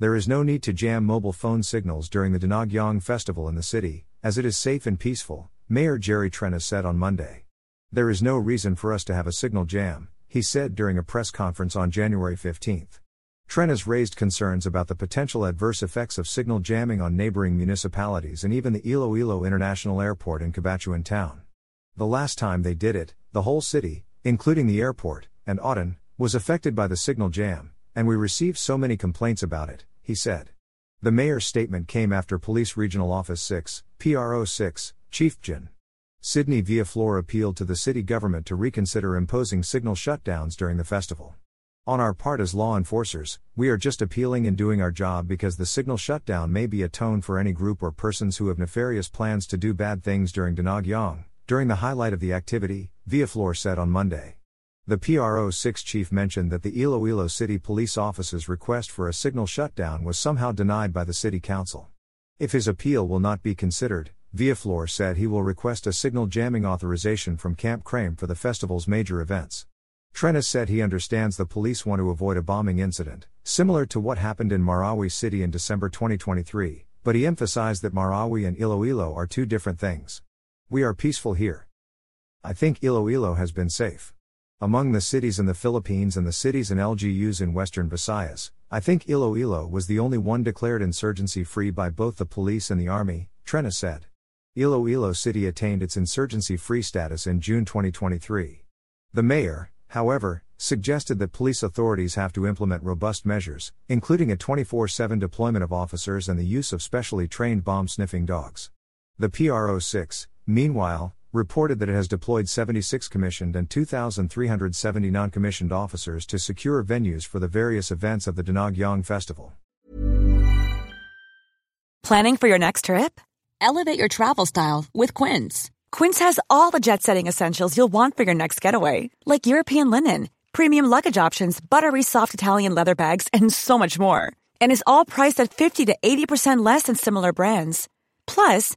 There is no need to jam mobile phone signals during the Dinagyang festival in the city, as it is safe and peaceful, Mayor Jerry Trenas said on Monday. There is no reason for us to have a signal jam, he said during a press conference on January 15. Trenas raised concerns about the potential adverse effects of signal jamming on neighboring municipalities and even the Iloilo International Airport in Cabatuan town. The last time they did it, the whole city, including the airport, and Oton, was affected by the signal jam, and we received so many complaints about it, he said. The mayor's statement came after Police Regional Office 6, PRO 6, Chief Jin. Sidney Villaflor appealed to the city government to reconsider imposing signal shutdowns during the festival. On our part as law enforcers, we are just appealing and doing our job because the signal shutdown may be a tone for any group or persons who have nefarious plans to do bad things during Dinagyang, during the highlight of the activity, Villaflor said on Monday. The PRO 6 chief mentioned that the Iloilo City police officer's request for a signal shutdown was somehow denied by the city council. If his appeal will not be considered, Villaflor said he will request a signal jamming authorization from Camp Crame for the festival's major events. Trenas said he understands the police want to avoid a bombing incident, similar to what happened in Marawi City in December 2023, but he emphasized that Marawi and Iloilo are two different things. We are peaceful here. I think Iloilo has been safe. Among the cities in the Philippines and the cities and LGUs in western Visayas, I think Iloilo was the only one declared insurgency free by both the police and the army, Trenas said. Iloilo City attained its insurgency free status in June 2023. The mayor, however, suggested that police authorities have to implement robust measures, including a 24 7 deployment of officers and the use of specially trained bomb sniffing dogs. The PRO 6, meanwhile, reported that it has deployed 76 commissioned and 2,370 non commissioned officers to secure venues for the various events of the Dinagyang Festival. Planning for your next trip? Elevate your travel style with Quince. Quince has all the jet setting essentials you'll want for your next getaway, like European linen, premium luggage options, buttery soft Italian leather bags, and so much more. And is all priced at 50 to 80% less than similar brands. Plus,